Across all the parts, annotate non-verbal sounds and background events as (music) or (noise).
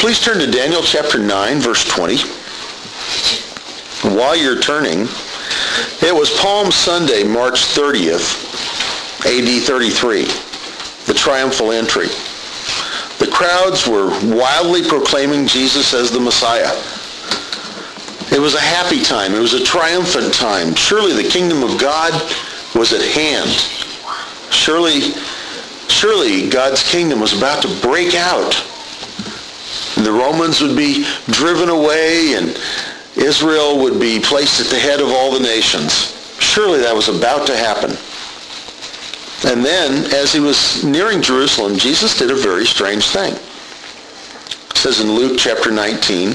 Please turn to Daniel chapter 9, verse 20. While you're turning, it was Palm Sunday, March 30th, AD 33, the triumphal entry. The crowds were wildly proclaiming Jesus as the Messiah. It was a happy time. It was a triumphant time. Surely the kingdom of God was at hand. Surely, surely God's kingdom was about to break out. The Romans would be driven away and Israel would be placed at the head of all the nations. Surely that was about to happen. And then, as he was nearing Jerusalem, Jesus did a very strange thing. It says in Luke chapter 19,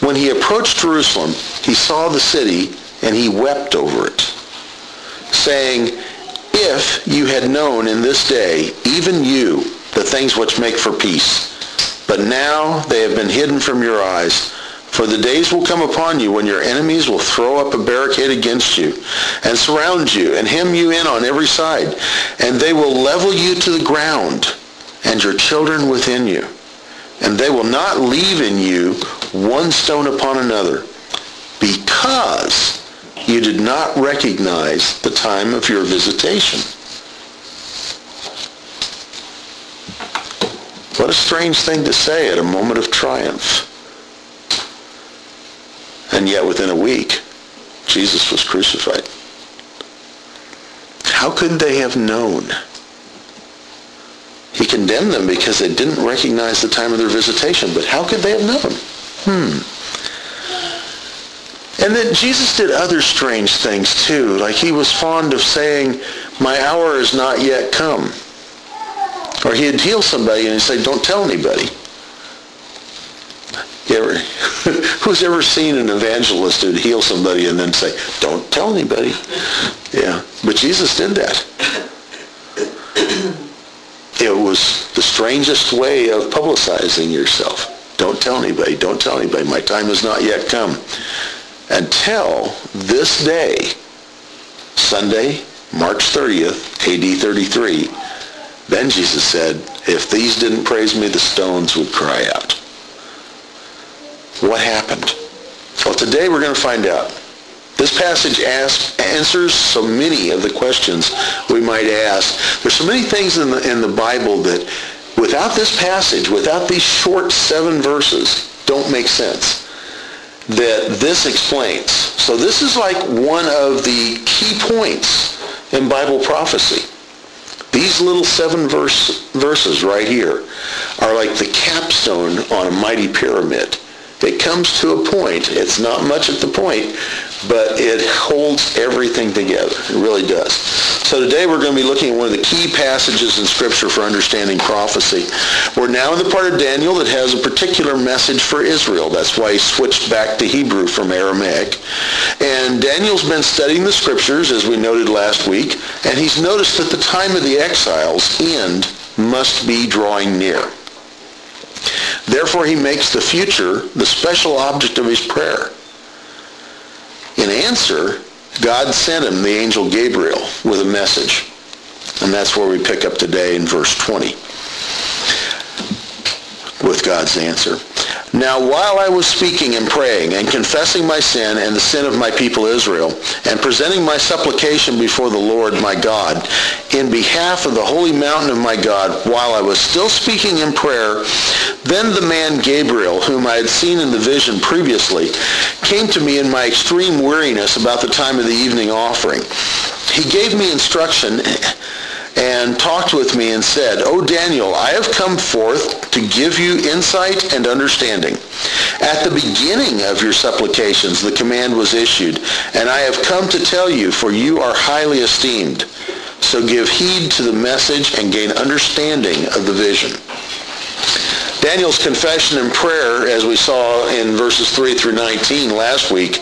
when he approached Jerusalem, he saw the city and he wept over it, saying, If you had known in this day, even you, the things which make for peace, but now they have been hidden from your eyes. For the days will come upon you when your enemies will throw up a barricade against you and surround you and hem you in on every side. And they will level you to the ground and your children within you. And they will not leave in you one stone upon another because you did not recognize the time of your visitation. What a strange thing to say at a moment of triumph. And yet within a week, Jesus was crucified. How could they have known? He condemned them because they didn't recognize the time of their visitation. But how could they have known? Hmm. And then Jesus did other strange things too. Like he was fond of saying, my hour is not yet come. Or he'd heal somebody and he'd say, don't tell anybody. Ever, (laughs) who's ever seen an evangelist who'd heal somebody and then say, don't tell anybody? Yeah, but Jesus did that. It was the strangest way of publicizing yourself. Don't tell anybody, don't tell anybody. My time has not yet come. Until this day, Sunday, March 30th, AD 33, then Jesus said, if these didn't praise me, the stones would cry out. What happened? Well, today we're going to find out. This passage asks, answers so many of the questions we might ask. There's so many things in the, in the Bible that without this passage, without these short seven verses, don't make sense. That this explains. So this is like one of the key points in Bible prophecy. These little seven verse, verses right here are like the capstone on a mighty pyramid. It comes to a point. It's not much at the point, but it holds everything together. It really does. So today we're going to be looking at one of the key passages in Scripture for understanding prophecy. We're now in the part of Daniel that has a particular message for Israel. That's why he switched back to Hebrew from Aramaic. And Daniel's been studying the Scriptures, as we noted last week, and he's noticed that the time of the exile's end must be drawing near. Therefore, he makes the future the special object of his prayer. In answer, God sent him the angel Gabriel with a message. And that's where we pick up today in verse 20 with God's answer. Now while I was speaking and praying and confessing my sin and the sin of my people Israel and presenting my supplication before the Lord my God in behalf of the holy mountain of my God, while I was still speaking in prayer, then the man Gabriel, whom I had seen in the vision previously, came to me in my extreme weariness about the time of the evening offering. He gave me instruction and talked with me and said, O Daniel, I have come forth to give you insight and understanding. At the beginning of your supplications, the command was issued, and I have come to tell you, for you are highly esteemed. So give heed to the message and gain understanding of the vision. Daniel's confession and prayer, as we saw in verses 3 through 19 last week,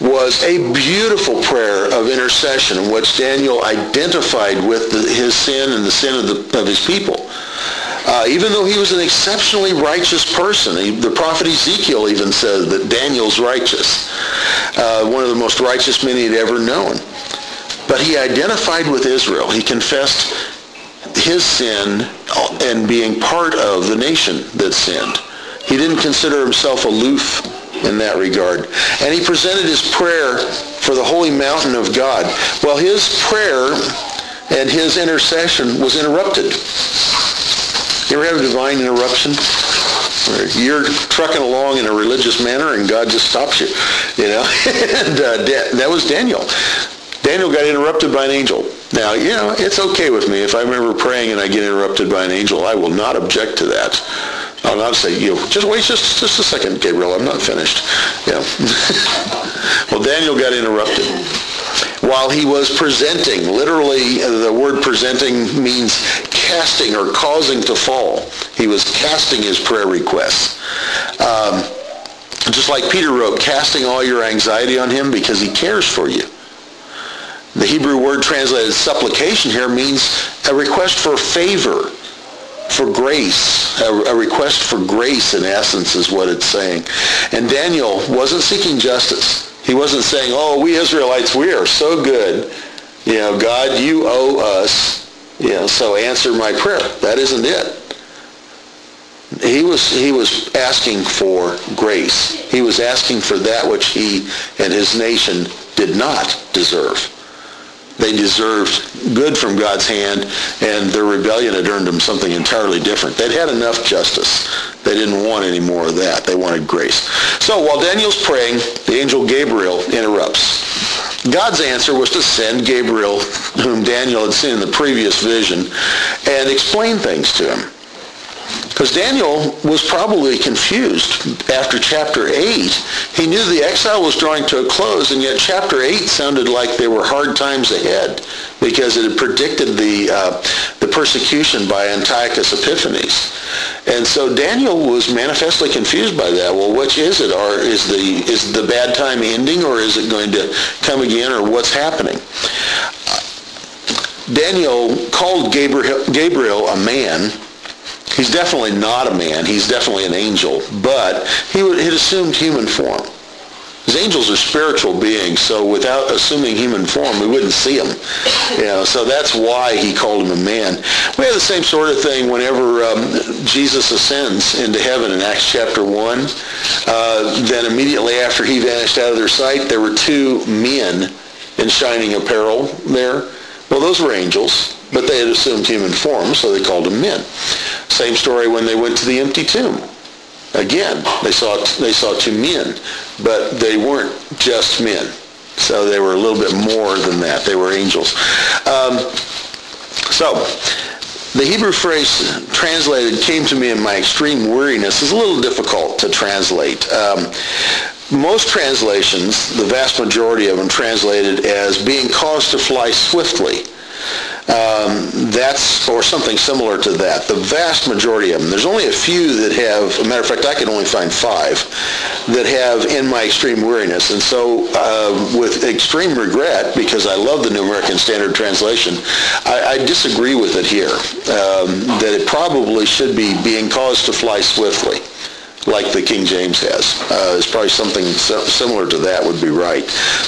was a beautiful prayer of intercession in which Daniel identified with the, his sin and the sin of, the, of his people. Uh, even though he was an exceptionally righteous person, he, the prophet Ezekiel even said that Daniel's righteous, uh, one of the most righteous men he'd ever known. But he identified with Israel. He confessed his sin and being part of the nation that sinned. He didn't consider himself aloof in that regard. And he presented his prayer for the holy mountain of God. Well, his prayer and his intercession was interrupted. You ever have a divine interruption? You're trucking along in a religious manner and God just stops you, you know? (laughs) and uh, that was Daniel. Daniel got interrupted by an angel. Now, you know, it's okay with me if I remember praying and I get interrupted by an angel. I will not object to that. I'll not say, you just wait just, just a second, Gabriel, I'm not finished. Yeah. (laughs) well, Daniel got interrupted while he was presenting. Literally, the word presenting means casting or causing to fall. He was casting his prayer requests. Um, just like Peter wrote, casting all your anxiety on him because he cares for you. The Hebrew word translated supplication here means a request for favor, for grace. A, request for grace, in essence, is what it's saying. And Daniel wasn't seeking justice. He wasn't saying, oh, we Israelites, we are so good. You know, God, you owe us. You know, so answer my prayer. That isn't it. He was, he was asking for grace. He was asking for that which he and his nation did not deserve. They deserved good from God's hand, and their rebellion had earned them something entirely different. They'd had enough justice. They didn't want any more of that. They wanted grace. So while Daniel's praying, the angel Gabriel interrupts. God's answer was to send Gabriel, whom Daniel had seen in the previous vision, and explain things to him. Because Daniel was probably confused after chapter 8. He knew the exile was drawing to a close, and yet chapter 8 sounded like there were hard times ahead because it had predicted the, uh, the persecution by Antiochus Epiphanes. And so Daniel was manifestly confused by that. Well, which is it? Or is the, is the bad time ending, or is it going to come again, or what's happening? Daniel called Gabriel, Gabriel a man He's definitely not a man. He's definitely an angel. But he had assumed human form. Because angels are spiritual beings, so without assuming human form, we wouldn't see them. You know, so that's why he called him a man. We have the same sort of thing whenever um, Jesus ascends into heaven in Acts chapter 1. Uh, then immediately after he vanished out of their sight, there were two men in shining apparel there. Well, those were angels, but they had assumed human form, so they called them men. Same story when they went to the empty tomb. Again, they saw, they saw two men, but they weren't just men. So they were a little bit more than that. They were angels. Um, so, the Hebrew phrase translated came to me in my extreme weariness is a little difficult to translate. Um, most translations, the vast majority of them translated as being caused to fly swiftly. Um, that's, or something similar to that. The vast majority of them. There's only a few that have, a matter of fact, I can only find five, that have in my extreme weariness. And so uh, with extreme regret, because I love the New American Standard Translation, I, I disagree with it here, um, that it probably should be being caused to fly swiftly like the King James has. Uh, it's probably something similar to that would be right.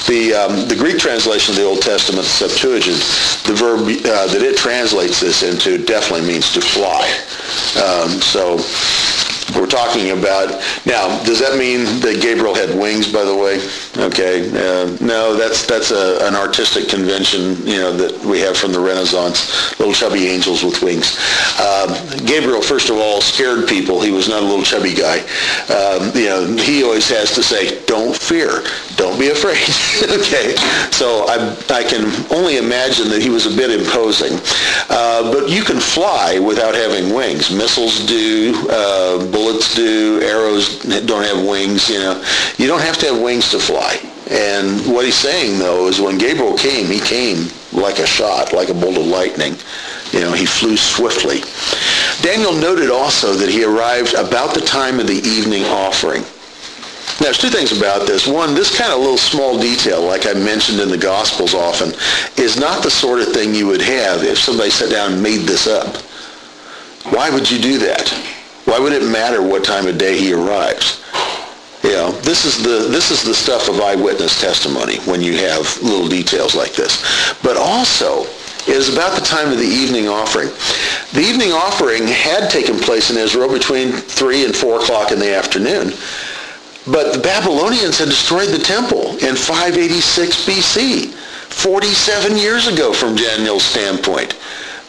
The, um, the Greek translation of the Old Testament, Septuagint, the verb uh, that it translates this into definitely means to fly. Um, so we're talking about. Now, does that mean that Gabriel had wings, by the way? Okay. Uh, no, that's that's a, an artistic convention, you know, that we have from the Renaissance. Little chubby angels with wings. Um, Gabriel, first of all, scared people. He was not a little chubby guy. Um, you know, he always has to say, "Don't fear, don't be afraid." (laughs) okay. So I I can only imagine that he was a bit imposing. Uh, but you can fly without having wings. Missiles do. Bullets do, arrows don't have wings, you know. You don't have to have wings to fly. And what he's saying, though, is when Gabriel came, he came like a shot, like a bolt of lightning. You know, he flew swiftly. Daniel noted also that he arrived about the time of the evening offering. Now, there's two things about this. One, this kind of little small detail, like I mentioned in the Gospels often, is not the sort of thing you would have if somebody sat down and made this up. Why would you do that? Why would it matter what time of day he arrives? You know, this is the this is the stuff of eyewitness testimony when you have little details like this. But also, is about the time of the evening offering. The evening offering had taken place in Israel between 3 and 4 o'clock in the afternoon. But the Babylonians had destroyed the temple in 586 BC, 47 years ago from Daniel's standpoint.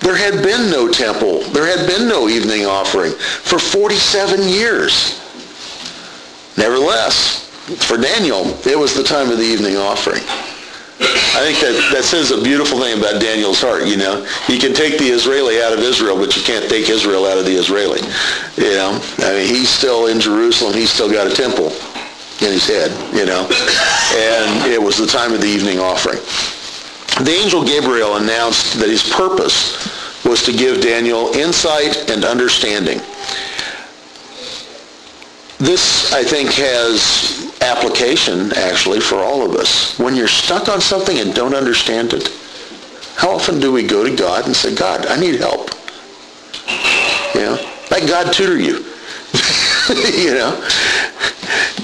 There had been no temple. There had been no evening offering for 47 years. Nevertheless, for Daniel, it was the time of the evening offering. I think that, that says a beautiful thing about Daniel's heart, you know. You can take the Israeli out of Israel, but you can't take Israel out of the Israeli. You know, I mean, he's still in Jerusalem. He's still got a temple in his head, you know. And it was the time of the evening offering. The angel Gabriel announced that his purpose was to give Daniel insight and understanding. This, I think, has application, actually, for all of us. When you're stuck on something and don't understand it, how often do we go to God and say, God, I need help? You know, let God tutor you. (laughs) you know?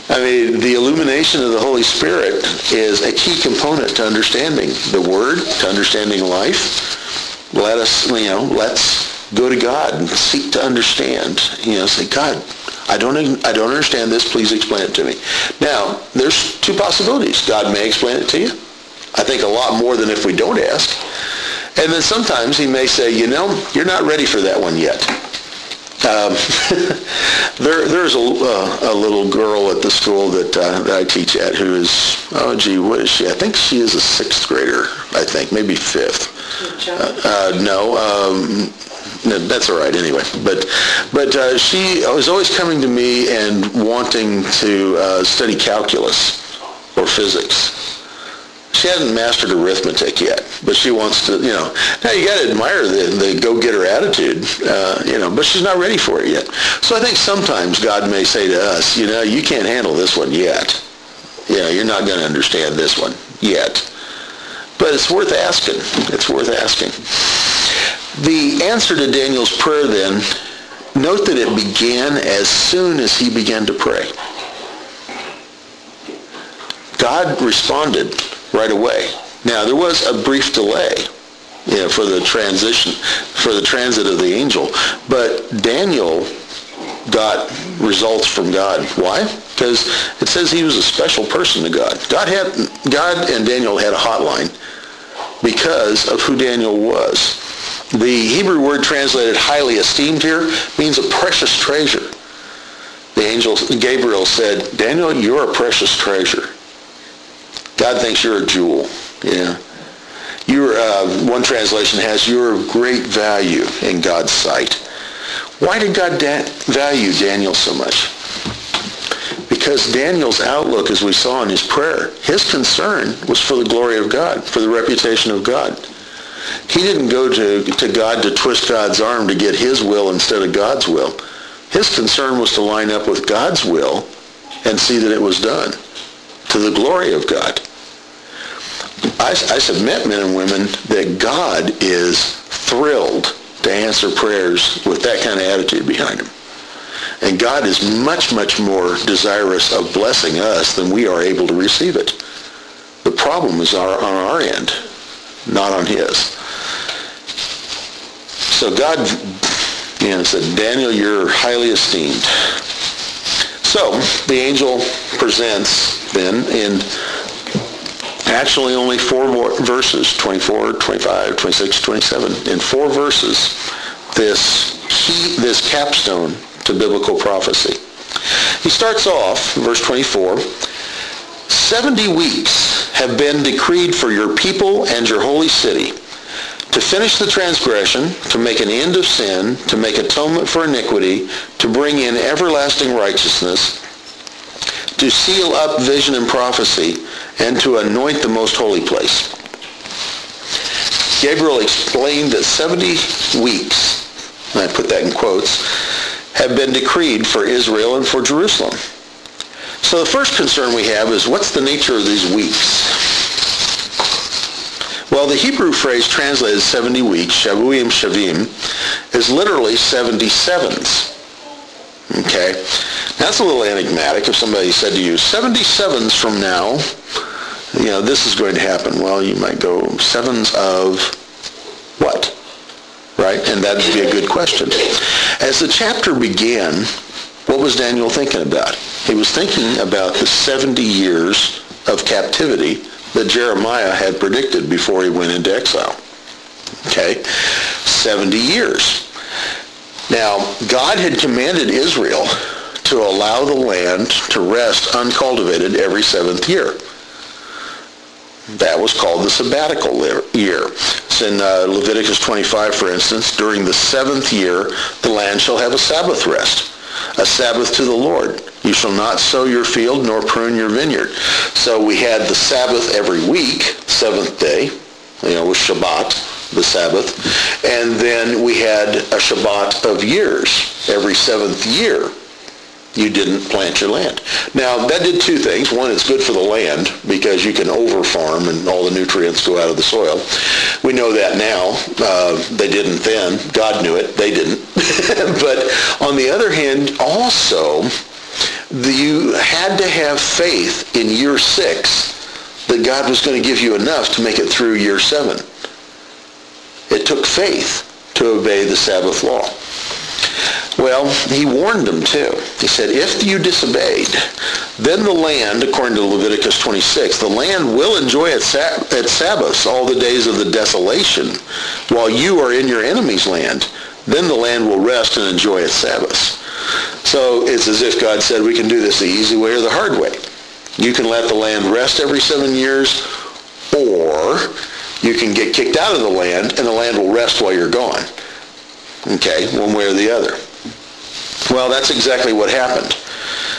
I mean, the illumination of the Holy Spirit is a key component to understanding the Word, to understanding life. Let us, you know, let's go to God and seek to understand. You know, say, God, I don't, I don't understand this. Please explain it to me. Now, there's two possibilities. God may explain it to you. I think a lot more than if we don't ask. And then sometimes he may say, you know, you're not ready for that one yet. Um, (laughs) there, there's a, uh, a, little girl at the school that, uh, that I teach at who is, oh gee, what is she? I think she is a sixth grader, I think, maybe fifth. Uh, no, um, that's all right anyway. But but uh, she was always coming to me and wanting to uh, study calculus or physics. She hadn't mastered arithmetic yet, but she wants to, you know. Now you got to admire the, the go-getter attitude, uh, you know, but she's not ready for it yet. So I think sometimes God may say to us, you know, you can't handle this one yet. You know, you're not going to understand this one yet. But it's worth asking. It's worth asking. The answer to Daniel's prayer then, note that it began as soon as he began to pray. God responded right away. Now, there was a brief delay you know, for the transition, for the transit of the angel, but Daniel got results from God. Why? Because it says he was a special person to God. God had God and Daniel had a hotline because of who Daniel was. The Hebrew word translated highly esteemed here means a precious treasure. The angel Gabriel said, Daniel, you're a precious treasure. God thinks you're a jewel. Yeah. You're, uh, one translation has, you're of great value in God's sight. Why did God da- value Daniel so much? Because Daniel's outlook, as we saw in his prayer, his concern was for the glory of God, for the reputation of God. He didn't go to, to God to twist God's arm to get his will instead of God's will. His concern was to line up with God's will and see that it was done to the glory of God. I, I submit, men and women, that God is thrilled to answer prayers with that kind of attitude behind him. And God is much, much more desirous of blessing us than we are able to receive it. The problem is our, on our end, not on his. So God you know, said, Daniel, you're highly esteemed. So the angel presents then in actually only four verses, 24, 25, 26, 27. In four verses, this, this capstone to biblical prophecy. He starts off, verse 24, 70 weeks have been decreed for your people and your holy city to finish the transgression, to make an end of sin, to make atonement for iniquity, to bring in everlasting righteousness, to seal up vision and prophecy, and to anoint the most holy place. Gabriel explained that 70 weeks, and I put that in quotes, have been decreed for Israel and for Jerusalem. So the first concern we have is what's the nature of these weeks? Well, the Hebrew phrase translated 70 weeks, Shavuim Shavim, is literally 77s. Okay? That's a little enigmatic if somebody said to you, 77s from now, you know, this is going to happen. Well, you might go sevens of what? Right? And that would be a good question. As the chapter began, what was Daniel thinking about? He was thinking about the 70 years of captivity that Jeremiah had predicted before he went into exile. Okay? 70 years. Now, God had commanded Israel to allow the land to rest uncultivated every seventh year. That was called the sabbatical year. It's in uh, Leviticus 25, for instance. During the seventh year, the land shall have a Sabbath rest, a Sabbath to the Lord. You shall not sow your field nor prune your vineyard. So we had the Sabbath every week, seventh day, you know, with Shabbat, the Sabbath. And then we had a Shabbat of years, every seventh year you didn't plant your land. Now, that did two things. One, it's good for the land because you can over-farm and all the nutrients go out of the soil. We know that now. Uh, they didn't then. God knew it. They didn't. (laughs) but on the other hand, also, the, you had to have faith in year six that God was going to give you enough to make it through year seven. It took faith to obey the Sabbath law. Well, he warned them too. He said, if you disobeyed, then the land, according to Leviticus 26, the land will enjoy its, its Sabbaths all the days of the desolation while you are in your enemy's land. Then the land will rest and enjoy its Sabbaths. So it's as if God said, we can do this the easy way or the hard way. You can let the land rest every seven years, or you can get kicked out of the land and the land will rest while you're gone. Okay, one way or the other. Well, that's exactly what happened.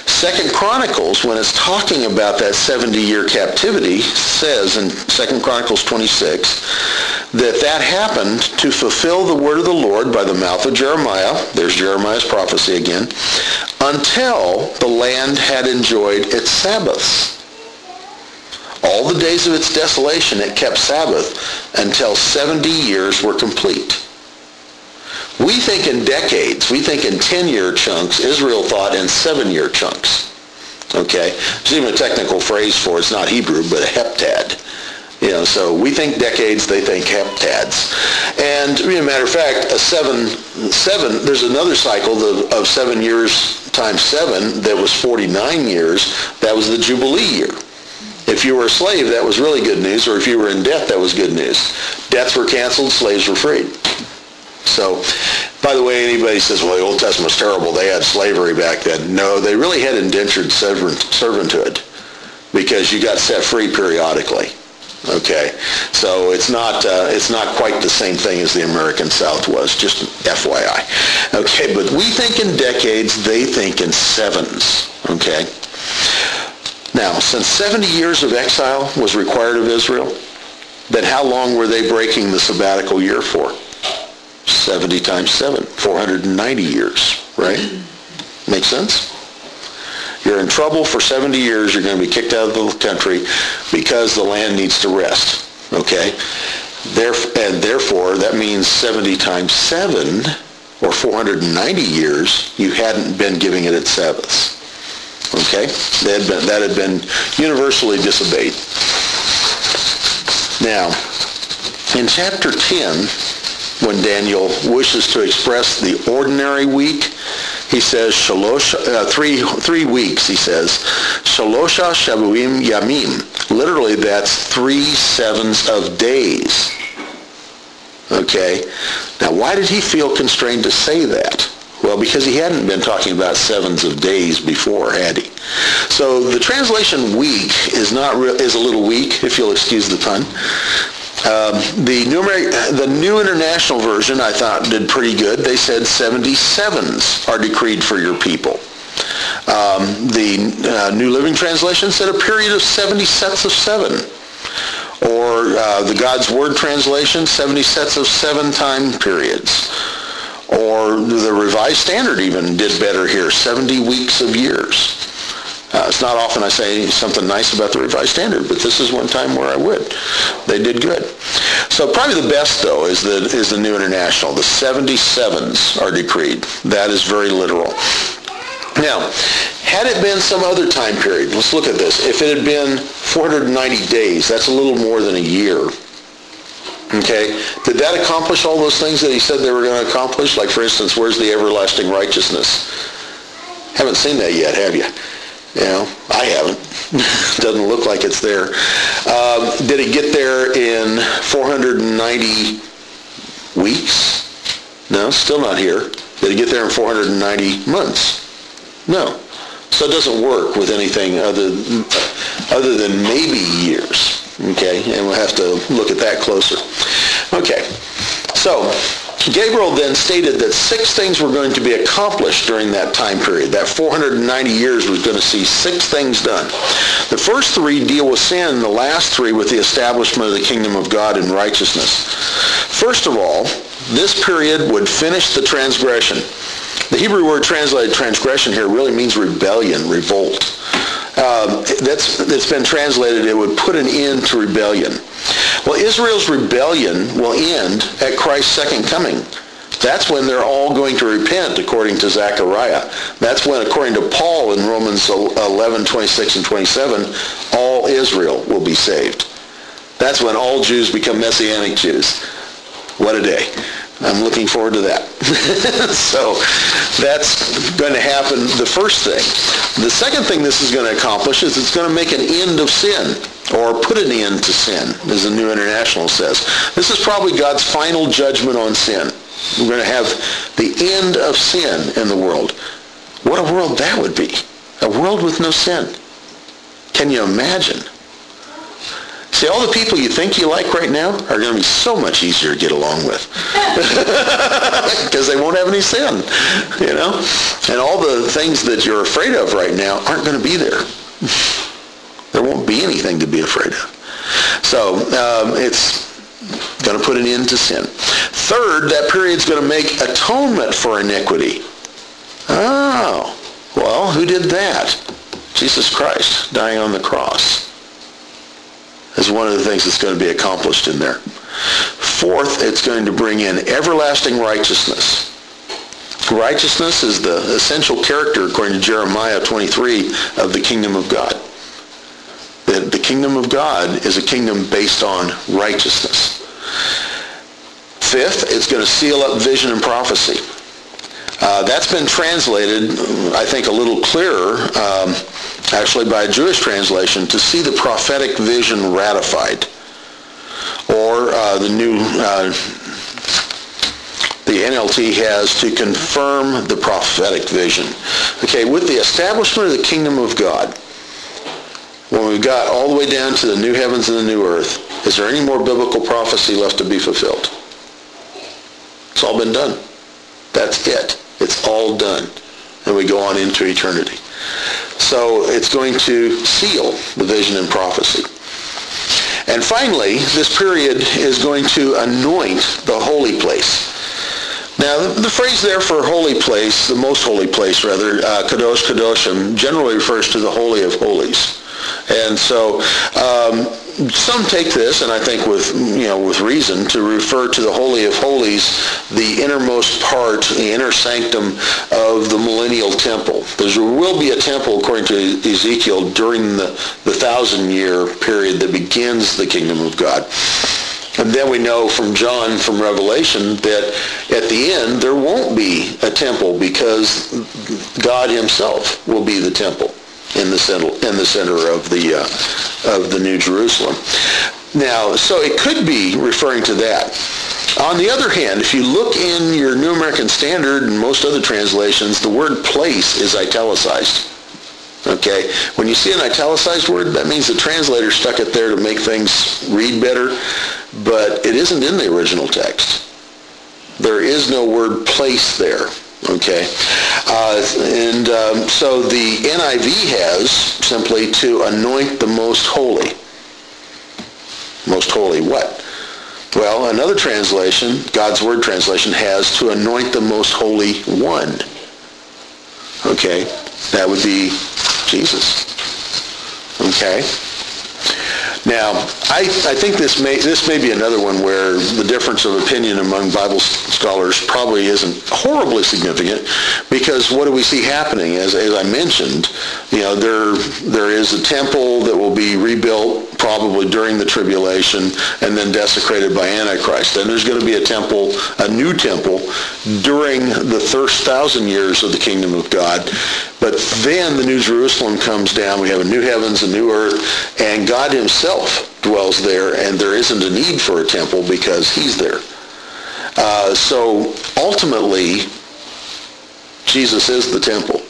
Second Chronicles, when it's talking about that 70-year captivity, says in Second Chronicles 26 that that happened to fulfill the word of the Lord by the mouth of Jeremiah. There's Jeremiah's prophecy again. Until the land had enjoyed its Sabbaths. All the days of its desolation it kept Sabbath until 70 years were complete. We think in decades. We think in 10-year chunks. Israel thought in seven-year chunks. Okay? There's even a technical phrase for it. It's not Hebrew, but a heptad. You know, so we think decades, they think heptads. And as a matter of fact, a seven, seven, there's another cycle of, of seven years times seven that was 49 years. That was the Jubilee year. If you were a slave, that was really good news, or if you were in debt, that was good news. Debts were canceled, slaves were freed. So, by the way, anybody says, well, the Old Testament's terrible. They had slavery back then. No, they really had indentured servanthood because you got set free periodically. Okay, so it's not uh, it's not quite the same thing as the American South was. Just FYI. Okay, but we think in decades. They think in sevens. Okay. Now, since 70 years of exile was required of Israel, then how long were they breaking the sabbatical year for? 70 times 7, 490 years, right? (clears throat) Make sense? You're in trouble for 70 years. You're going to be kicked out of the country because the land needs to rest, okay? and therefore, that means 70 times 7, or 490 years, you hadn't been giving it its Sabbaths. Okay? That had been, that had been universally disobeyed. Now, in chapter 10, when Daniel wishes to express the ordinary week, he says shalosh, uh, three, three weeks, he says, shalosha shavuim yamim. Literally, that's three sevens of days. Okay? Now, why did he feel constrained to say that? Well, because he hadn't been talking about sevens of days before, had he? So the translation week is not re- is a little weak, if you'll excuse the pun. Um, the, the New International Version, I thought, did pretty good. They said 77s are decreed for your people. Um, the uh, New Living Translation said a period of 70 sets of seven. Or uh, the God's Word Translation, 70 sets of seven time periods. Or the Revised Standard even did better here, 70 weeks of years. Uh, it's not often I say something nice about the Revised Standard, but this is one time where I would. They did good. So probably the best, though, is the, is the New International. The 77s are decreed. That is very literal. Now, had it been some other time period, let's look at this. If it had been 490 days, that's a little more than a year. Okay? Did that accomplish all those things that he said they were going to accomplish? Like, for instance, where's the everlasting righteousness? Haven't seen that yet, have you? You know, I haven't. (laughs) Doesn't look like it's there. Um, did it get there in 490 weeks? No, still not here. Did it get there in 490 months? No. So it doesn't work with anything other, other than maybe years. Okay, and we'll have to look at that closer. Okay, so Gabriel then stated that six things were going to be accomplished during that time period. That 490 years was going to see six things done. The first three deal with sin, the last three with the establishment of the kingdom of God and righteousness. First of all, this period would finish the transgression. The Hebrew word translated transgression here really means rebellion, revolt. Um, that's, that's been translated, it would put an end to rebellion. Well, Israel's rebellion will end at Christ's second coming. That's when they're all going to repent, according to Zechariah. That's when, according to Paul in Romans 11, 26 and 27, all Israel will be saved. That's when all Jews become Messianic Jews. What a day. I'm looking forward to that. (laughs) so that's going to happen, the first thing. The second thing this is going to accomplish is it's going to make an end of sin or put an end to sin, as the New International says. This is probably God's final judgment on sin. We're going to have the end of sin in the world. What a world that would be. A world with no sin. Can you imagine? See, all the people you think you like right now are going to be so much easier to get along with. (laughs) (laughs) Because they won't have any sin, you know? And all the things that you're afraid of right now aren't going to be there. (laughs) There won't be anything to be afraid of. So um, it's going to put an end to sin. Third, that period's going to make atonement for iniquity. Oh, well, who did that? Jesus Christ dying on the cross is one of the things that's going to be accomplished in there. Fourth, it's going to bring in everlasting righteousness. Righteousness is the essential character, according to Jeremiah 23, of the kingdom of God. The, the kingdom of God is a kingdom based on righteousness. Fifth, it's going to seal up vision and prophecy. Uh, that's been translated, I think, a little clearer, um, actually by a Jewish translation, to see the prophetic vision ratified. Or uh, the new, uh, the NLT has to confirm the prophetic vision. Okay, with the establishment of the kingdom of God, when we've got all the way down to the new heavens and the new earth, is there any more biblical prophecy left to be fulfilled? It's all been done. That's it. It's all done. And we go on into eternity. So it's going to seal the vision and prophecy. And finally, this period is going to anoint the holy place. Now, the, phrase there for holy place, the most holy place rather, uh, kadosh kadoshim, generally refers to the holy of holies. And so um, some take this, and I think with you know with reason, to refer to the Holy of Holies, the innermost part, the inner sanctum of the millennial temple. There will be a temple, according to Ezekiel, during the, the thousand-year period that begins the kingdom of God. And then we know from John, from Revelation, that at the end there won't be a temple because God himself will be the temple in the center in the center of the uh, of the New Jerusalem. Now, so it could be referring to that. On the other hand, if you look in your New American Standard and most other translations, the word place is italicized. Okay? When you see an italicized word, that means the translator stuck it there to make things read better, but it isn't in the original text. There is no word place there. Okay, uh, and um, so the NIV has simply to anoint the most holy. Most holy what? Well, another translation, God's Word translation, has to anoint the most holy one. Okay, that would be Jesus. Okay. Now, I, I think this may, this may be another one where the difference of opinion among Bible scholars probably isn't horribly significant because what do we see happening? As, as I mentioned, you know, there, there is a temple that will be rebuilt probably during the tribulation and then desecrated by Antichrist. Then there's going to be a temple, a new temple, during the first thousand years of the kingdom of God. But then the New Jerusalem comes down. We have a new heavens, a new earth, and God himself dwells there, and there isn't a need for a temple because he's there. Uh, so ultimately, Jesus is the temple.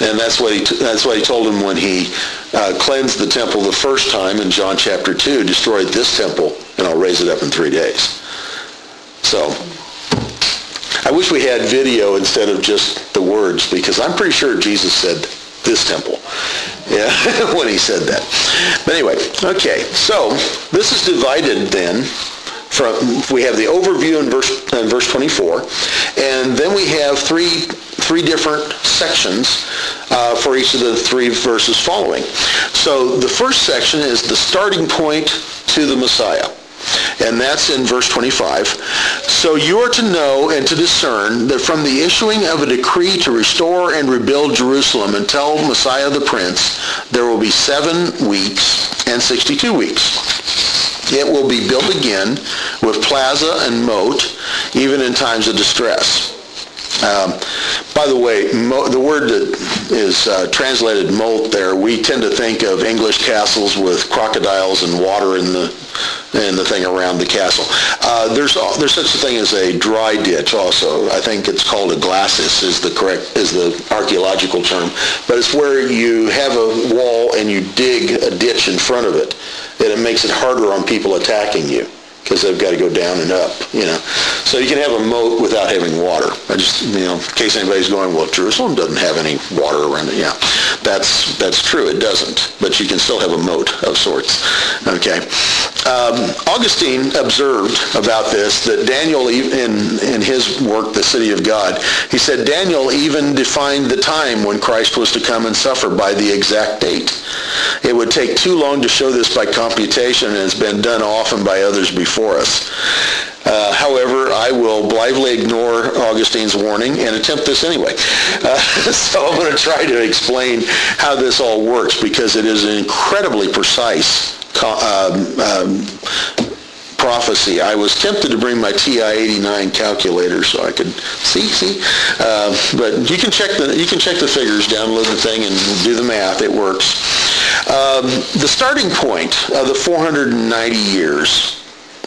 And that's what he, that's what he told him when he uh, cleansed the temple the first time in John chapter 2, destroyed this temple, and I'll raise it up in three days. So, I wish we had video instead of just the words, because I'm pretty sure Jesus said this temple. Yeah, (laughs) when he said that. But anyway, okay, so this is divided then from, we have the overview in verse, in verse 24, and then we have three three different sections uh, for each of the three verses following. So the first section is the starting point to the Messiah. And that's in verse 25. So you are to know and to discern that from the issuing of a decree to restore and rebuild Jerusalem until Messiah the Prince, there will be seven weeks and 62 weeks. It will be built again with plaza and moat, even in times of distress. Um, by the way, mo- the word that is uh, translated moat there, we tend to think of English castles with crocodiles and water in the in the thing around the castle. Uh, there's there's such a thing as a dry ditch also. I think it's called a glacis is the correct is the archaeological term, but it's where you have a wall and you dig a ditch in front of it, and it makes it harder on people attacking you because they've got to go down and up, you know. So you can have a moat without having water. I just, you know, in case anybody's going, well, Jerusalem doesn't have any water around it. Yeah, that's that's true. It doesn't, but you can still have a moat of sorts. Okay. Um, Augustine observed about this that Daniel, in in his work, The City of God, he said Daniel even defined the time when Christ was to come and suffer by the exact date. It would take too long to show this by computation, and it's been done often by others before before us. Uh, however, I will blithely ignore Augustine's warning and attempt this anyway. Uh, (laughs) so I'm going to try to explain how this all works because it is an incredibly precise um, um, prophecy. I was tempted to bring my TI-89 calculator so I could see, see. Uh, but you can check the you can check the figures, download the thing, and do the math. It works. Um, the starting point of the 490 years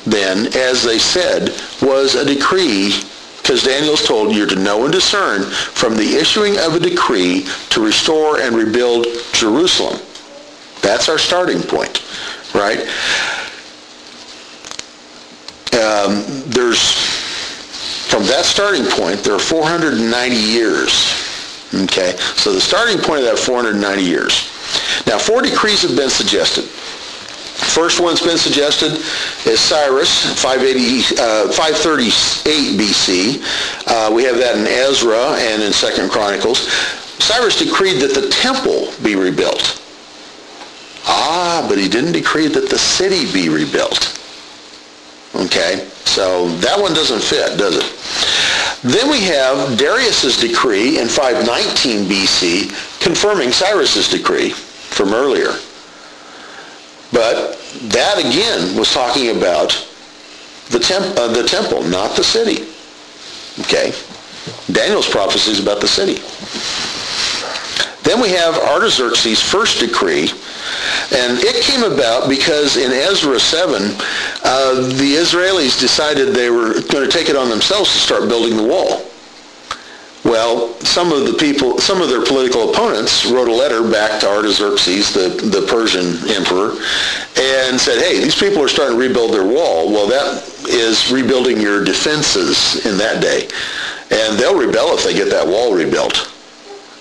then, as they said, was a decree because Daniel's told you're to know and discern from the issuing of a decree to restore and rebuild Jerusalem. That's our starting point, right? Um, there's, from that starting point, there are 490 years. Okay, so the starting point of that 490 years. Now, four decrees have been suggested. First one's been suggested is Cyrus, 580, uh, 538 BC. Uh, we have that in Ezra and in Second Chronicles. Cyrus decreed that the temple be rebuilt. Ah, but he didn't decree that the city be rebuilt. Okay, so that one doesn't fit, does it? Then we have Darius's decree in 519 BC confirming Cyrus's decree from earlier. But that again was talking about the, temp- uh, the temple, not the city. Okay? Daniel's prophecy is about the city. Then we have Artaxerxes' first decree, and it came about because in Ezra 7, uh, the Israelis decided they were going to take it on themselves to start building the wall. Well, some of the people, some of their political opponents wrote a letter back to Artaxerxes, the, the Persian emperor, and said, hey, these people are starting to rebuild their wall. Well, that is rebuilding your defenses in that day. And they'll rebel if they get that wall rebuilt.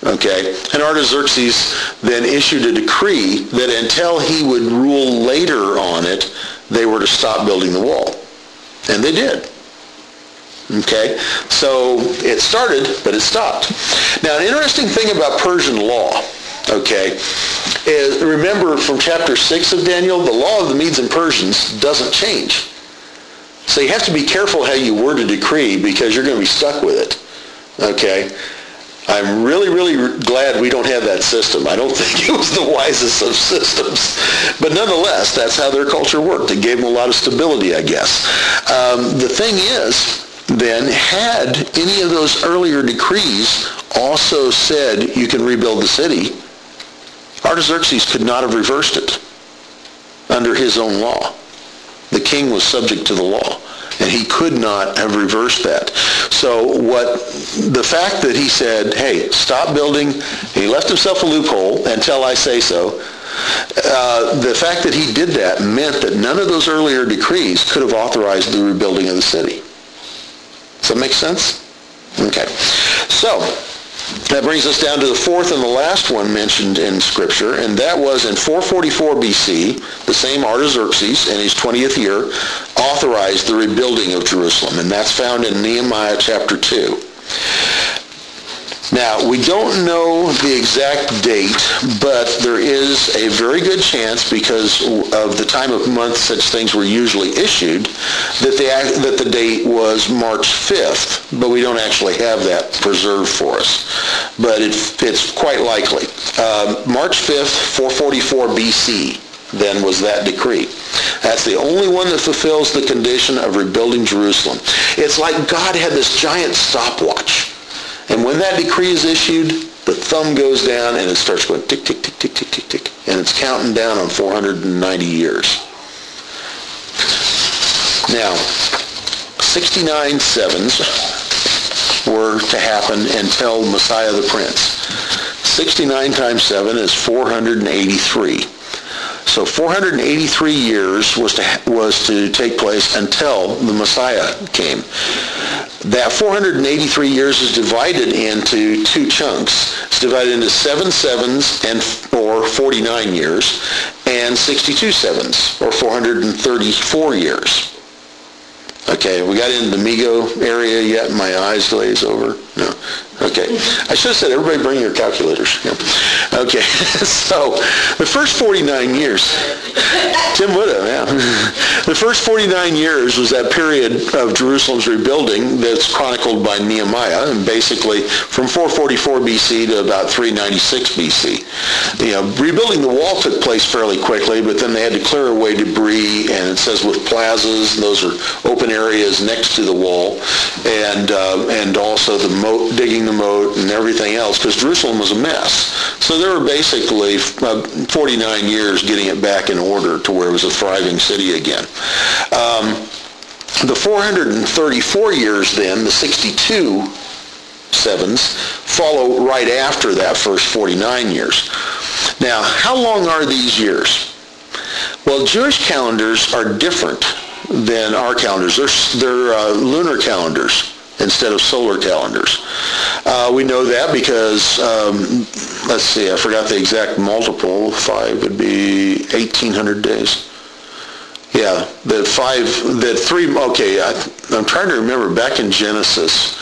Okay? And Artaxerxes then issued a decree that until he would rule later on it, they were to stop building the wall. And they did. Okay? So it started, but it stopped. Now, an interesting thing about Persian law Okay? is remember from chapter 6 of Daniel, the law of the Medes and Persians doesn't change. So you have to be careful how you word a decree because you're going to be stuck with it. Okay? I'm really, really glad we don't have that system. I don't (laughs) think it was the wisest of systems. But nonetheless, that's how their culture worked. It gave them a lot of stability, I guess. Um, the thing is, then, had any of those earlier decrees also said you can rebuild the city, Artaxerxes could not have reversed it under his own law. The king was subject to the law and he could not have reversed that. So what the fact that he said, hey, stop building, he left himself a loophole until I say so, uh, the fact that he did that meant that none of those earlier decrees could have authorized the rebuilding of the city. Does that make sense? Okay. So, that brings us down to the fourth and the last one mentioned in Scripture, and that was in 444 BC, the same Artaxerxes in his 20th year authorized the rebuilding of Jerusalem, and that's found in Nehemiah chapter 2. Now, we don't know the exact date, but there is a very good chance because of the time of month such things were usually issued that the, that the date was March 5th, but we don't actually have that preserved for us. But it, it's quite likely. Uh, March 5th, 444 BC then was that decree. That's the only one that fulfills the condition of rebuilding Jerusalem. It's like God had this giant stopwatch and when that decree is issued, the thumb goes down and it starts going tick, tick, tick, tick, tick, tick, tick. And it's counting down on 490 years. Now, 69 sevens were to happen until Messiah the Prince. 69 times 7 is 483. So 483 years was to, was to take place until the Messiah came that 483 years is divided into two chunks. It's divided into seven sevens and or 49 years and 62 sevens or 434 years. Okay, we got into the MEGO area yet? My eyes glaze over? No. Okay. I should have said, everybody bring your calculators. Okay. (laughs) so the first 49 years, Tim would have, yeah. The first 49 years was that period of Jerusalem's rebuilding that's chronicled by Nehemiah, and basically from 444 BC to about 396 BC. You know, rebuilding the wall took place fairly quickly, but then they had to clear away debris, and it says with plazas, those are open areas next to the wall, and uh, and also the moat, digging the moat and everything else, because Jerusalem was a mess. So there were basically uh, 49 years getting it back in order to where it was a thriving city again. Um, the 434 years then, the 62 sevens, follow right after that first 49 years. Now, how long are these years? Well, Jewish calendars are different than our calendars. They're, they're uh, lunar calendars instead of solar calendars. Uh, we know that because, um, let's see, I forgot the exact multiple. Five would be 1,800 days. Yeah, that five, that three, okay, I, I'm trying to remember back in Genesis,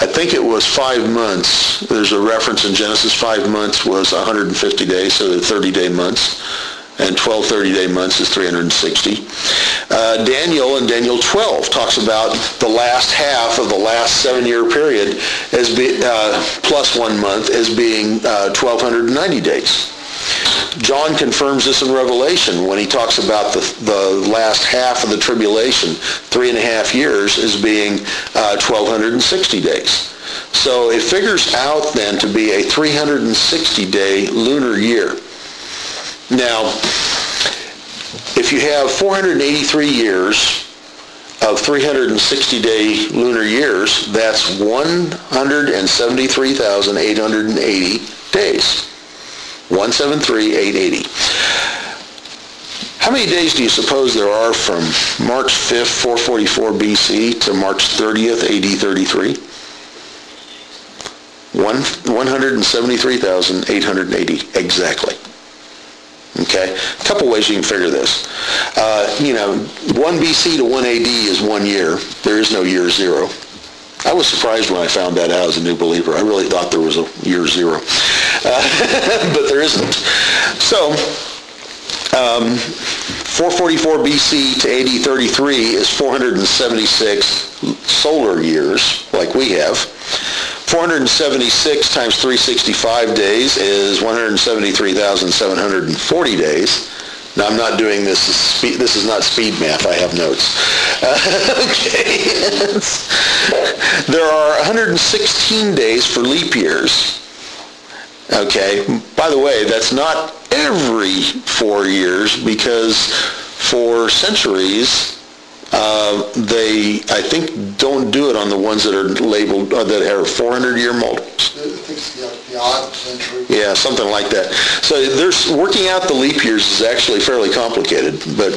I think it was five months. There's a reference in Genesis, five months was 150 days, so the 30-day months and 12 30-day months is 360. Uh, Daniel in Daniel 12 talks about the last half of the last seven-year period as be, uh, plus one month as being uh, 1,290 days. John confirms this in Revelation when he talks about the, the last half of the tribulation, three and a half years, as being 1,260 uh, days. So it figures out then to be a 360-day lunar year. Now, if you have 483 years of 360-day lunar years, that's 173,880 days. 173,880. How many days do you suppose there are from March 5th, 444 BC to March 30th, AD 33? One, 173,880 exactly. Okay? A couple ways you can figure this. Uh, you know, 1 BC to 1 AD is one year. There is no year zero. I was surprised when I found that out as a new believer. I really thought there was a year zero, uh, (laughs) but there isn't. So, um, 444 BC to AD 33 is 476 solar years, like we have. 476 times 365 days is 173,740 days. Now, I'm not doing this. Speed, this is not speed math. I have notes. (laughs) okay. there are 116 days for leap years. Okay. By the way, that's not every four years because for centuries uh, they, I think, don't do it on the ones that are labeled, uh, that are 400-year multiples. I think the odd century. Yeah, something like that. So there's working out the leap years is actually fairly complicated, but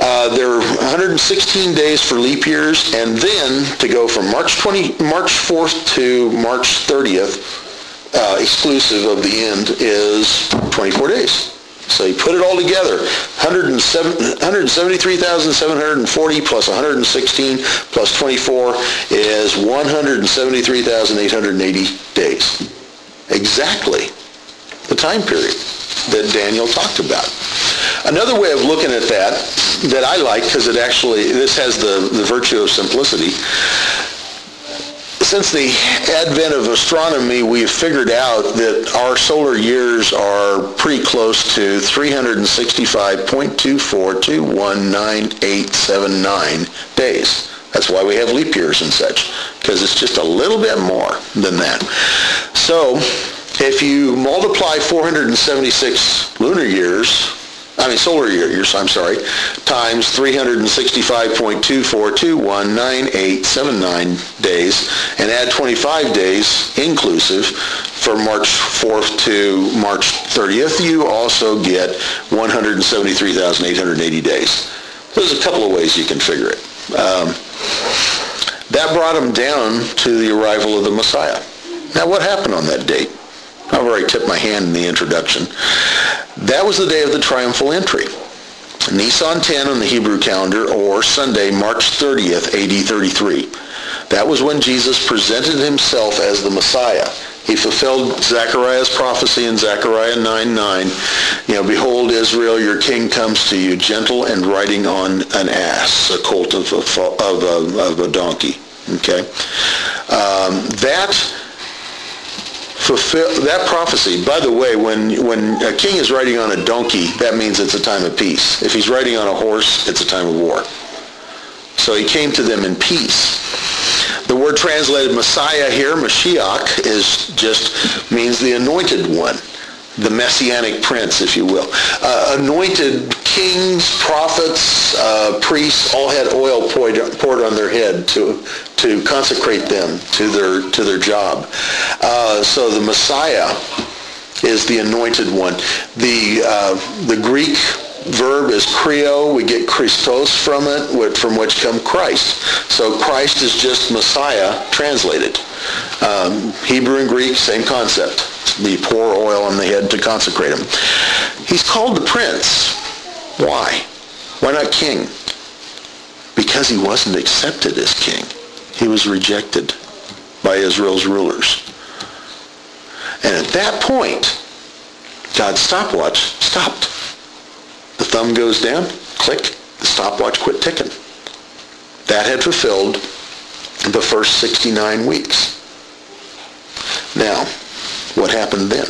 uh, there are 116 days for leap years, and then to go from March 20, March 4th to March 30th, uh, exclusive of the end, is 24 days. So you put it all together, 173,740 plus 116 plus 24 is 173,880 days. Exactly the time period that Daniel talked about. Another way of looking at that, that I like, because it actually, this has the, the virtue of simplicity, since the advent of astronomy, we've figured out that our solar years are pretty close to 365.242197879 days. That's why we have leap years and such, because it's just a little bit more than that. So if you multiply 476 lunar years I mean solar years, I'm sorry, times 365.242197879 days, and add 25 days inclusive for March 4th to March 30th, you also get 173,880 days. There's a couple of ways you can figure it. Um, that brought them down to the arrival of the Messiah. Now what happened on that date? I've already tipped my hand in the introduction. That was the day of the triumphal entry. Nisan 10 on the Hebrew calendar, or Sunday, March 30th, AD 33. That was when Jesus presented himself as the Messiah. He fulfilled Zechariah's prophecy in Zechariah 9:9. You know, behold, Israel, your king comes to you, gentle and riding on an ass, a colt of a, of a, of a donkey. Okay, um, that fulfill that prophecy. By the way, when when a king is riding on a donkey, that means it's a time of peace. If he's riding on a horse, it's a time of war. So he came to them in peace. The word translated Messiah here, Mashiach, is just means the anointed one the messianic prince, if you will. Uh, anointed kings, prophets, uh, priests all had oil poured, poured on their head to, to consecrate them to their, to their job. Uh, so the Messiah is the anointed one. The, uh, the Greek verb is kreo. We get Christos from it, from which come Christ. So Christ is just Messiah translated. Um, Hebrew and Greek, same concept. The pour oil on the head to consecrate him. He's called the prince. Why? Why not king? Because he wasn't accepted as king. He was rejected by Israel's rulers. And at that point, God's stopwatch stopped. The thumb goes down, click, the stopwatch quit ticking. That had fulfilled the first 69 weeks. Now, what happened then?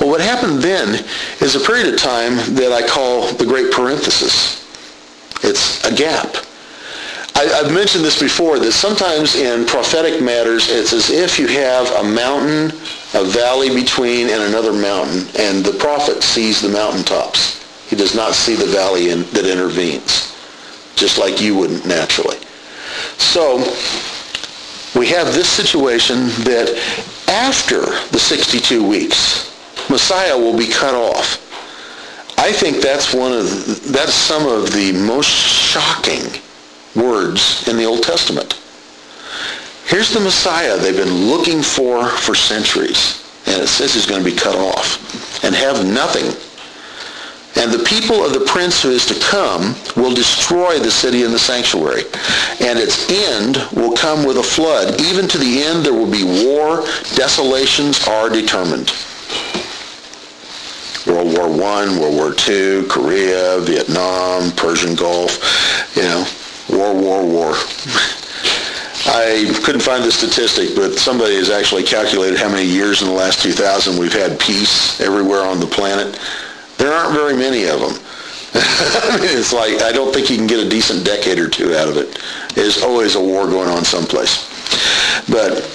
Well, what happened then is a period of time that I call the great parenthesis. It's a gap. I, have mentioned this before, that sometimes in prophetic matters, it's as if you have a mountain, a valley between, and another mountain, and the prophet sees the mountaintops. He does not see the valley in, that intervenes, just like you wouldn't naturally. So we have this situation that after the 62 weeks, Messiah will be cut off. I think that's one of the, that's some of the most shocking words in the Old Testament. Here's the Messiah they've been looking for for centuries, and it says he's going to be cut off and have nothing And the people of the prince who is to come will destroy the city and the sanctuary. And its end will come with a flood. Even to the end there will be war. Desolations are determined. World War I, World War II, Korea, Vietnam, Persian Gulf, you know, war, war, war. I couldn't find the statistic, but somebody has actually calculated how many years in the last 2000 we've had peace everywhere on the planet. There aren't very many of them. I (laughs) it's like, I don't think you can get a decent decade or two out of it. There's always a war going on someplace. But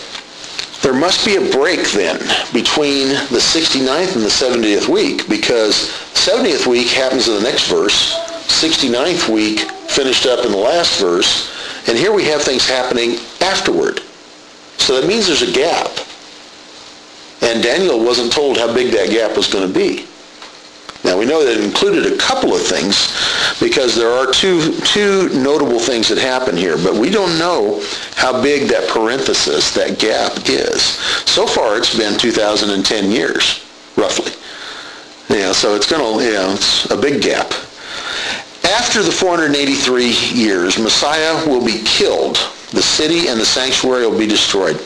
there must be a break then between the 69th and the 70th week because 70th week happens in the next verse, 69th week finished up in the last verse, and here we have things happening afterward. So that means there's a gap. And Daniel wasn't told how big that gap was going to be. Now we know that it included a couple of things because there are two, two notable things that happen here, but we don't know how big that parenthesis, that gap is. So far it's been 2010 years, roughly. Yeah, so it's going to, you know, it's a big gap. After the 483 years, Messiah will be killed. The city and the sanctuary will be destroyed.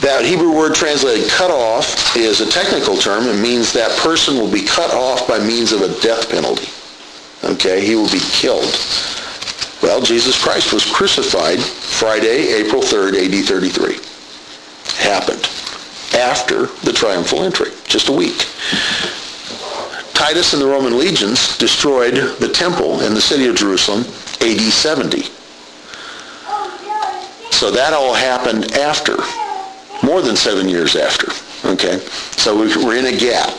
That Hebrew word translated cut off is a technical term. It means that person will be cut off by means of a death penalty. Okay, he will be killed. Well, Jesus Christ was crucified Friday, April 3rd, AD 33. Happened after the triumphal entry, just a week. Titus and the Roman legions destroyed the temple in the city of Jerusalem AD 70. So that all happened after, more than seven years after. Okay, so we're in a gap.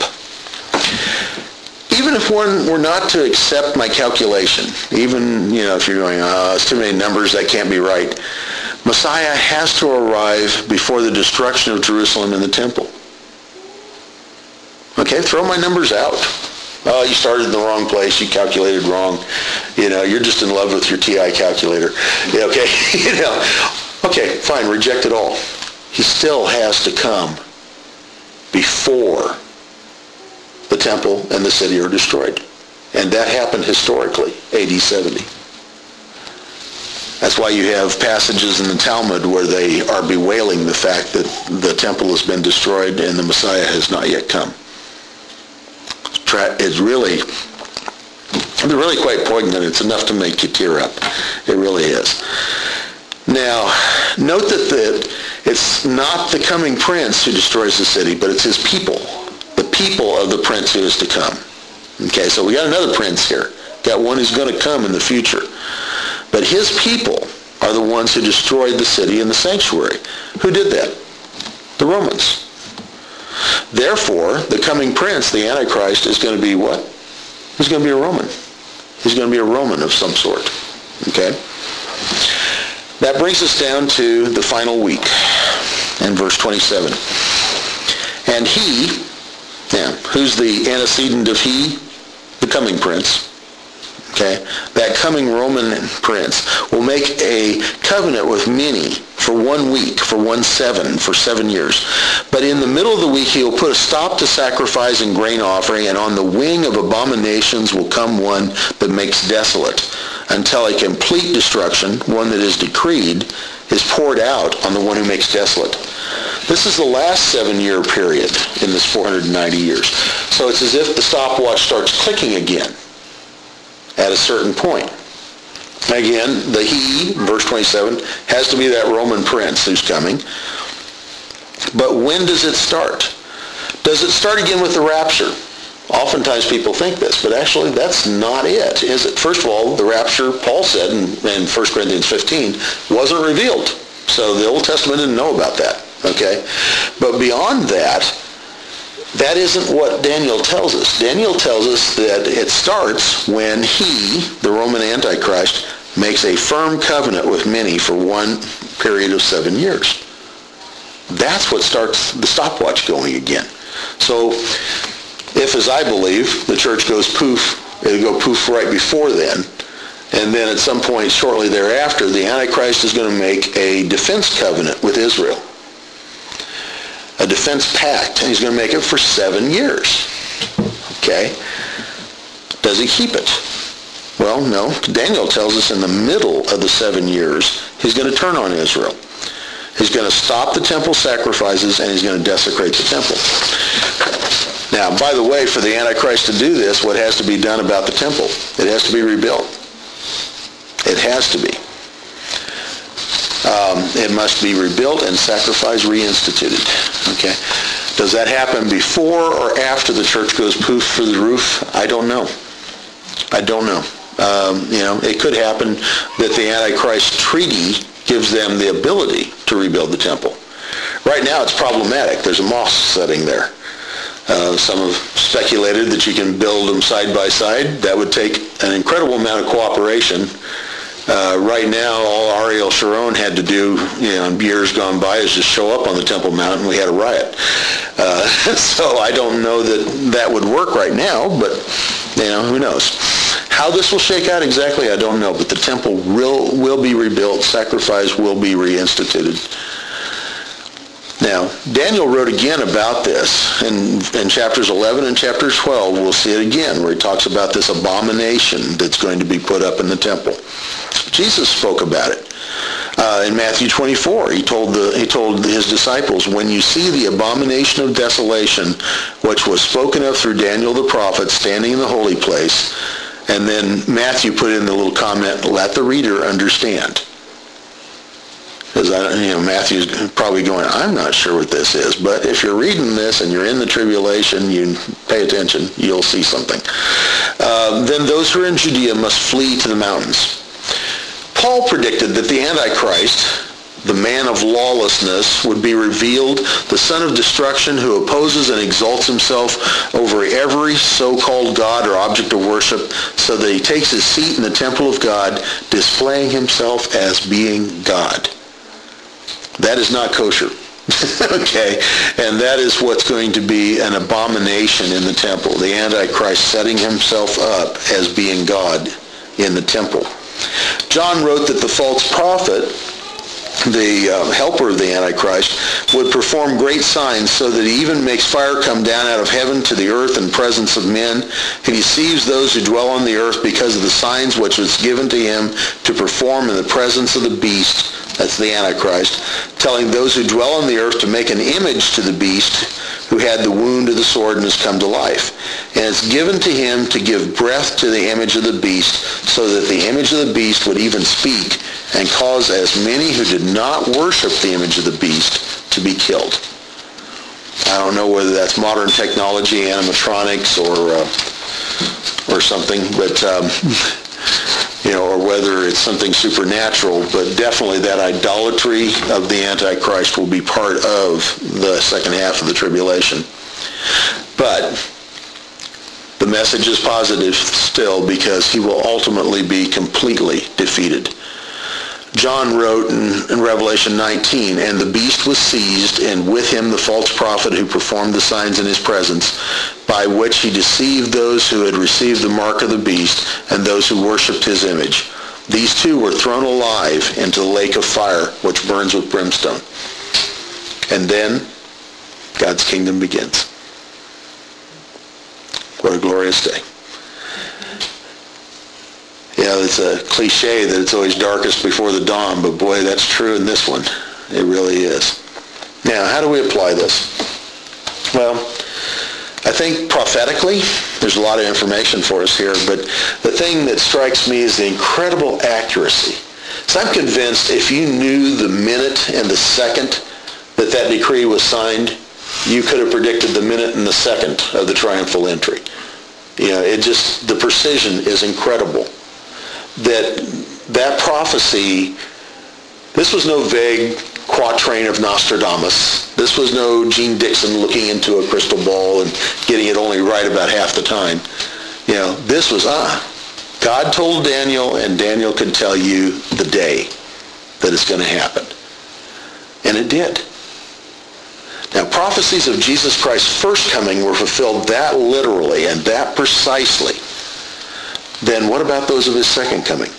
Even if one were not to accept my calculation, even you know if you're going, oh, it's too many numbers, that can't be right. Messiah has to arrive before the destruction of Jerusalem and the temple. Okay, throw my numbers out. Oh, you started in the wrong place. You calculated wrong. You know, you're just in love with your TI calculator. Yeah, okay, (laughs) you know. Okay, fine, reject it all. He still has to come before the temple and the city are destroyed. And that happened historically, AD 70. That's why you have passages in the Talmud where they are bewailing the fact that the temple has been destroyed and the Messiah has not yet come is really it's really quite poignant. It's enough to make you tear up. It really is. Now, note that the, it's not the coming prince who destroys the city, but it's his people. The people of the prince who is to come. Okay, so we got another prince here. Got one who's going to come in the future. But his people are the ones who destroyed the city and the sanctuary. Who did that? The Romans. Therefore, the coming prince, the Antichrist, is going to be what? He's going to be a Roman. He's going to be a Roman of some sort. Okay? That brings us down to the final week in verse 27. And he, yeah, who's the antecedent of he? The coming prince. Okay? That coming Roman prince will make a covenant with many for one week, for one seven, for seven years. But in the middle of the week, he will put a stop to sacrifice and grain offering, and on the wing of abominations will come one that makes desolate, until a complete destruction, one that is decreed, is poured out on the one who makes desolate. This is the last seven-year period in this 490 years. So it's as if the stopwatch starts clicking again at a certain point. Again, the he, verse 27, has to be that Roman prince who's coming. But when does it start? Does it start again with the rapture? Oftentimes people think this, but actually that's not it, is it? First of all, the rapture, Paul said in, in 1 Corinthians 15, wasn't revealed. So the Old Testament didn't know about that. Okay? But beyond that, that isn't what Daniel tells us. Daniel tells us that it starts when he, the Roman Antichrist, makes a firm covenant with many for one period of seven years. That's what starts the stopwatch going again. So if, as I believe, the church goes poof, it'll go poof right before then, and then at some point shortly thereafter, the Antichrist is going to make a defense covenant with Israel a defense pact, and he's going to make it for seven years. Okay? Does he keep it? Well, no. Daniel tells us in the middle of the seven years, he's going to turn on Israel. He's going to stop the temple sacrifices and he's going to desecrate the temple. Now, by the way, for the Antichrist to do this, what has to be done about the temple? It has to be rebuilt. It has to be. Um, it must be rebuilt and sacrifice reinstituted. Okay. Does that happen before or after the church goes poof through the roof? I don't know. I don't know. Um, you know, it could happen that the Antichrist treaty gives them the ability to rebuild the temple. Right now it's problematic. There's a mosque setting there. Uh, some have speculated that you can build them side by side. That would take an incredible amount of cooperation. Uh, right now, all Ariel Sharon had to do, you know, years gone by, is just show up on the Temple Mount and we had a riot. Uh, (laughs) so I don't know that that would work right now, but, you know, who knows. How this will shake out exactly, I don't know, but the temple will, will be rebuilt, sacrifice will be reinstituted. Now, Daniel wrote again about this in, in chapters 11 and chapter 12. We'll see it again where he talks about this abomination that's going to be put up in the temple. Jesus spoke about it. Uh, in Matthew 24, he told, the, he told his disciples, when you see the abomination of desolation, which was spoken of through Daniel the prophet standing in the holy place, and then Matthew put in the little comment, let the reader understand. Because you know, Matthew's probably going, I'm not sure what this is. But if you're reading this and you're in the tribulation, you pay attention, you'll see something. Uh, then those who are in Judea must flee to the mountains. Paul predicted that the Antichrist, the man of lawlessness, would be revealed, the son of destruction who opposes and exalts himself over every so-called God or object of worship, so that he takes his seat in the temple of God, displaying himself as being God. That is not kosher. (laughs) okay? And that is what's going to be an abomination in the temple. The Antichrist setting himself up as being God in the temple. John wrote that the false prophet the uh, helper of the Antichrist, would perform great signs so that he even makes fire come down out of heaven to the earth in presence of men. He deceives those who dwell on the earth because of the signs which was given to him to perform in the presence of the beast that's the Antichrist, telling those who dwell on the earth to make an image to the beast who had the wound of the sword and has come to life. And it's given to him to give breath to the image of the beast so that the image of the beast would even speak and cause as many who did not worship the image of the beast to be killed. I don't know whether that's modern technology, animatronics, or uh, or something, but um, you know, or whether it's something supernatural, but definitely that idolatry of the Antichrist will be part of the second half of the tribulation. But the message is positive still because he will ultimately be completely defeated. John wrote in, in, Revelation 19, And the beast was seized, and with him the false prophet who performed the signs in his presence, by which he deceived those who had received the mark of the beast and those who worshipped his image. These two were thrown alive into the lake of fire, which burns with brimstone. And then God's kingdom begins. What a glorious day. You know, it's a cliche that it's always darkest before the dawn, but boy, that's true in this one. It really is. Now, how do we apply this? Well, I think prophetically, there's a lot of information for us here, but the thing that strikes me is the incredible accuracy. So I'm convinced if you knew the minute and the second that that decree was signed, you could have predicted the minute and the second of the triumphal entry. You know, it just, the precision is incredible that that prophecy, this was no vague quatrain of Nostradamus. This was no Jeane Dixon looking into a crystal ball and getting it only right about half the time. You know, this was, ah, God told Daniel and Daniel could tell you the day that it's going to happen. And it did. Now, prophecies of Jesus Christ's first coming were fulfilled that literally and that precisely then what about those of his second coming?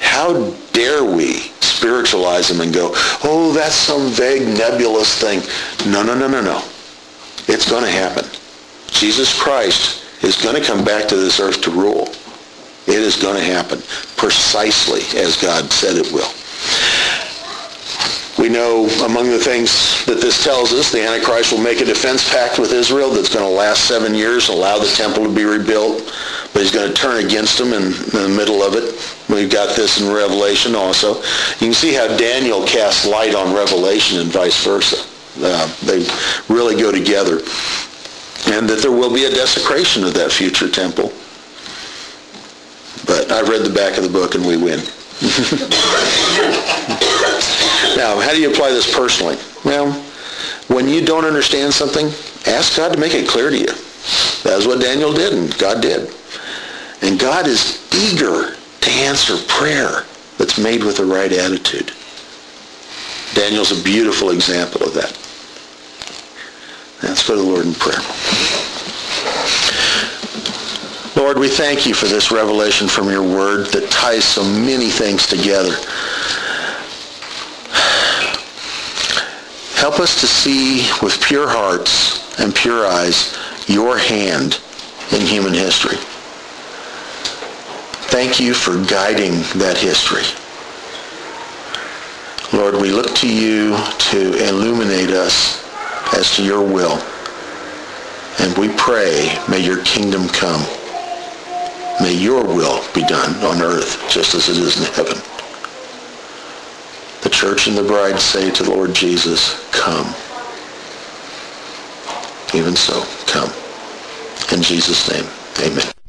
How dare we spiritualize them and go, oh, that's some vague nebulous thing. No, no, no, no, no. It's going to happen. Jesus Christ is going to come back to this earth to rule. It is going to happen precisely as God said it will. We know among the things that this tells us, the Antichrist will make a defense pact with Israel that's going to last seven years, allow the temple to be rebuilt, he's going to turn against them in, in the middle of it. We've got this in Revelation also. You can see how Daniel casts light on Revelation and vice versa. Uh, they really go together. And that there will be a desecration of that future temple. But I've read the back of the book and we win. (laughs) now, how do you apply this personally? Well, when you don't understand something, ask God to make it clear to you. That's what Daniel did, and God did. And God is eager to answer prayer that's made with the right attitude. Daniel's a beautiful example of that. Let's go to the Lord in prayer. Lord, we thank you for this revelation from your word that ties so many things together. Help us to see with pure hearts and pure eyes your hand in human history. Thank you for guiding that history. Lord, we look to you to illuminate us as to your will. And we pray, may your kingdom come. May your will be done on earth just as it is in heaven. The church and the bride say to the Lord Jesus, come. Even so, come. In Jesus' name, amen.